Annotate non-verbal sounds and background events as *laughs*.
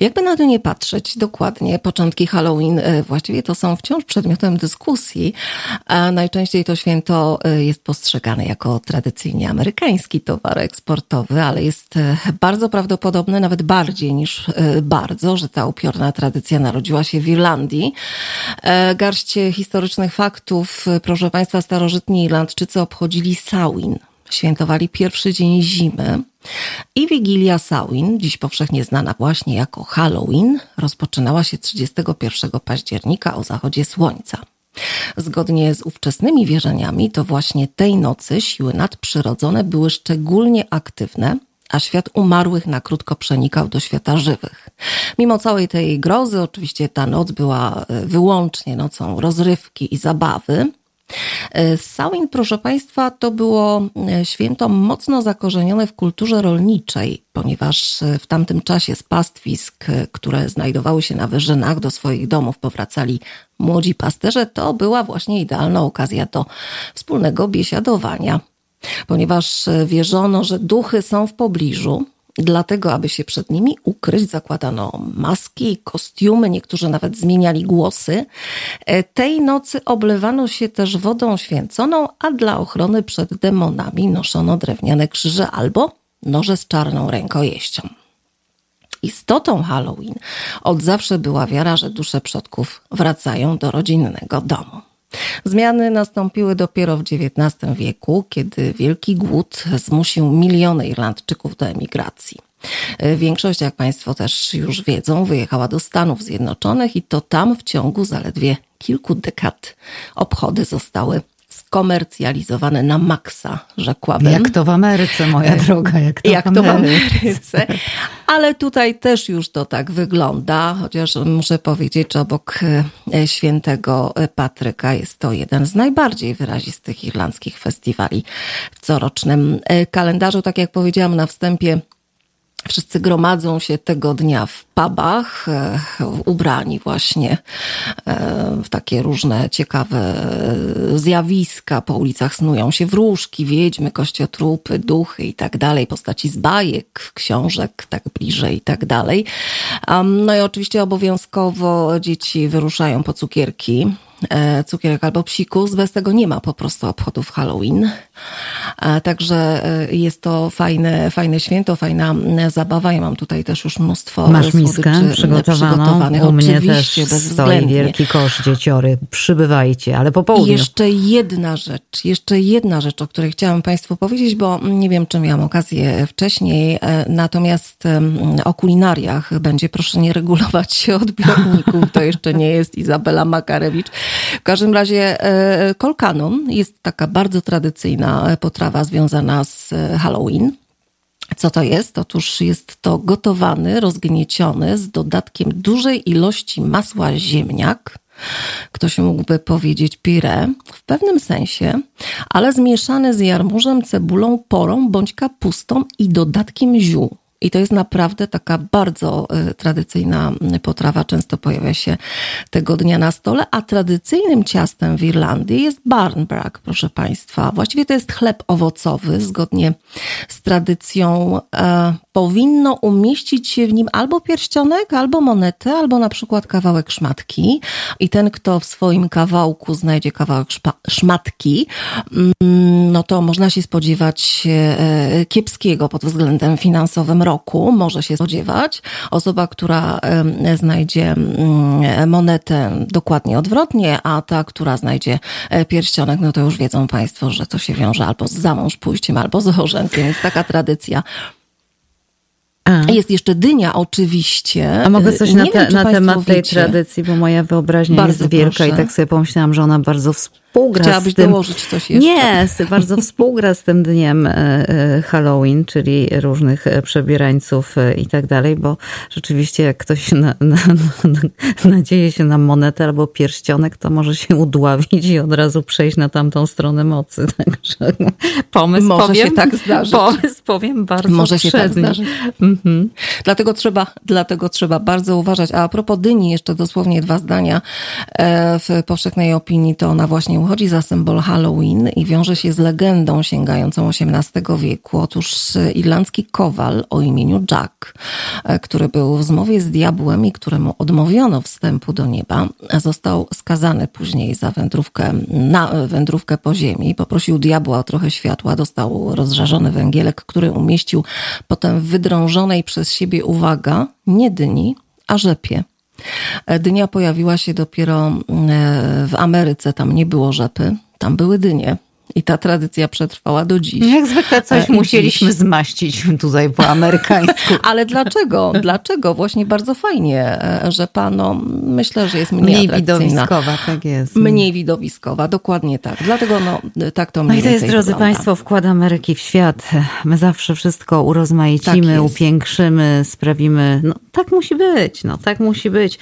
Jakby na to nie patrzeć, dokładnie początki Halloween e, właściwie to są wciąż przedmiotem dyskusji, a najczęściej to święto e, jest postrzegane jako tradycyjnie amerykański towar eksportowy, ale jest e, bardzo prawdopodobne, nawet bardziej niż bardzo, że ta upiorna tradycja narodziła się w Irlandii. Garść historycznych faktów. Proszę Państwa, starożytni Irlandczycy obchodzili Samhain świętowali pierwszy dzień zimy i Wigilia Samhain, dziś powszechnie znana właśnie jako Halloween, rozpoczynała się 31 października o zachodzie słońca. Zgodnie z ówczesnymi wierzeniami, to właśnie tej nocy siły nadprzyrodzone były szczególnie aktywne, a świat umarłych na krótko przenikał do świata żywych. Mimo całej tej grozy, oczywiście ta noc była e, wyłącznie nocą rozrywki i zabawy, Samhain, proszę Państwa, to było e, święto mocno zakorzenione w kulturze rolniczej, ponieważ e, w tamtym czasie z pastwisk, które znajdowały się na wyżynach, do swoich domów powracali młodzi pasterze, to była właśnie idealna okazja do wspólnego biesiadowania. Ponieważ wierzono, że duchy są w pobliżu, Dlatego, aby się przed nimi ukryć, zakładano maski, kostiumy, niektórzy nawet zmieniali głosy. E, tej nocy oblewano się też wodą święconą, a dla ochrony przed demonami noszono drewniane krzyże albo noże z czarną rękojeścią. Istotą Halloween od zawsze była wiara, że dusze przodków wracają do rodzinnego domu. Zmiany nastąpiły dopiero w XIX wieku, kiedy wielki głód zmusił miliony Irlandczyków do emigracji. Większość, jak Państwo też już wiedzą, wyjechała do Stanów Zjednoczonych i to tam w ciągu zaledwie kilku dekad obchody zostały skomercjalizowane na maksa, rzekłabym. Jak to w Ameryce, moja droga, jak to, jak w, to w Ameryce. Ale tutaj też już to tak wygląda, chociaż muszę powiedzieć, że obok e, świętego Patryka jest to jeden z najbardziej wyrazistych irlandzkich festiwali w corocznym e, kalendarzu. Tak jak powiedziałam na wstępie, Wszyscy gromadzą się tego dnia w pubach, e, ubrani właśnie e, w takie różne ciekawe zjawiska. Po ulicach snują się wróżki, wiedźmy, kościotrupy, duchy i tak dalej, postaci z bajek, książek, tak bliżej i tak dalej. No i oczywiście obowiązkowo dzieci wyruszają po cukierki E, cukierek albo psikus. Bez tego nie ma po prostu obchodów Halloween. E, także e, jest to fajne, fajne święto, fajna zabawa. Ja mam tutaj też już mnóstwo Masz miskę przygotowaną? U mnie Oczywiście, też stoi wielki kosz dzieciory. Przybywajcie, ale po południu. I jeszcze jedna rzecz, jeszcze jedna rzecz, o której chciałam Państwu powiedzieć, bo nie wiem, czy miałam okazję wcześniej, natomiast o kulinariach będzie proszę nie *laughs* regulować odbiorników. To jeszcze nie jest Izabela Makarewicz. W każdym razie e, kolkanon jest taka bardzo tradycyjna potrawa związana z e, Halloween. Co to jest? Otóż jest to gotowany, rozgnieciony z dodatkiem dużej ilości masła ziemniak. Ktoś mógłby powiedzieć pire w pewnym sensie, ale zmieszany z jarmużem, cebulą, porą bądź kapustą i dodatkiem ziół. I to jest naprawdę taka bardzo y, tradycyjna potrawa, często pojawia się tego dnia na stole, a tradycyjnym ciastem w Irlandii jest barnbrack, proszę Państwa. Właściwie to jest chleb owocowy, zgodnie z tradycją e, powinno umieścić się w nim albo pierścionek, albo monetę, albo na przykład kawałek szmatki. I ten, kto w swoim kawałku znajdzie kawałek szmatki, mm, no to można się spodziewać e, kiepskiego pod względem finansowym roku, może się spodziewać. Osoba, która znajdzie mm, monetę dokładnie odwrotnie, a ta, która znajdzie e, pierścionek, no to już wiedzą Państwo, że to się wiąże albo z zamąż pójściem, albo z orzędkiem. Jest taka tradycja a. Jest jeszcze dynia oczywiście. A mogę coś na, te, na temat tej tradycji, bo moja wyobraźnia bardzo jest wielka proszę. i tak sobie pomyślałam, że ona bardzo współgra Chciałabyś z tym... dołożyć coś jeszcze? Nie, bardzo *laughs* współgra z tym dniem e, e, Halloween, czyli różnych e, przebierańców i tak dalej, bo rzeczywiście jak ktoś *laughs* na, na, na, nadzieje się na monetę albo pierścionek, to może się udławić i od razu przejść na tamtą stronę mocy. *laughs* Także pomysł może powiem, się tak zdarzyć. Pomysł powiem bardzo Może się tak zdarzyć. Mhm. Dlatego, trzeba, dlatego trzeba bardzo uważać. A, a propos dyni, jeszcze dosłownie dwa zdania. W powszechnej opinii to ona właśnie uchodzi za symbol Halloween i wiąże się z legendą sięgającą XVIII wieku. Otóż irlandzki kowal o imieniu Jack, e, który był w zmowie z diabłem i któremu odmówiono wstępu do nieba, został skazany później za wędrówkę, na wędrówkę po ziemi. Poprosił diabła o trochę światła, dostał rozżarzony węgielek, który umieścił potem w wydrążonej przez siebie, uwaga, nie dyni, a rzepie. Dynia pojawiła się dopiero e, w Ameryce, tam nie było rzepy, tam były dynie. I ta tradycja przetrwała do dziś. Jak zwykle coś e, musieliśmy dziś. zmaścić tutaj po amerykańsku. *laughs* Ale dlaczego? *laughs* Dlaczego? Właśnie bardzo fajnie, e, że pano, myślę, że jest mniej, mniej widowiskowa, tak jest. Mniej widowiskowa, dokładnie tak. Dlatego no, tak to mniej No i to jest, drodzy wygląda. Państwo, wkład Ameryki w świat. My zawsze wszystko urozmaicimy, tak upiększymy, sprawimy, no tak musi być, no tak musi być.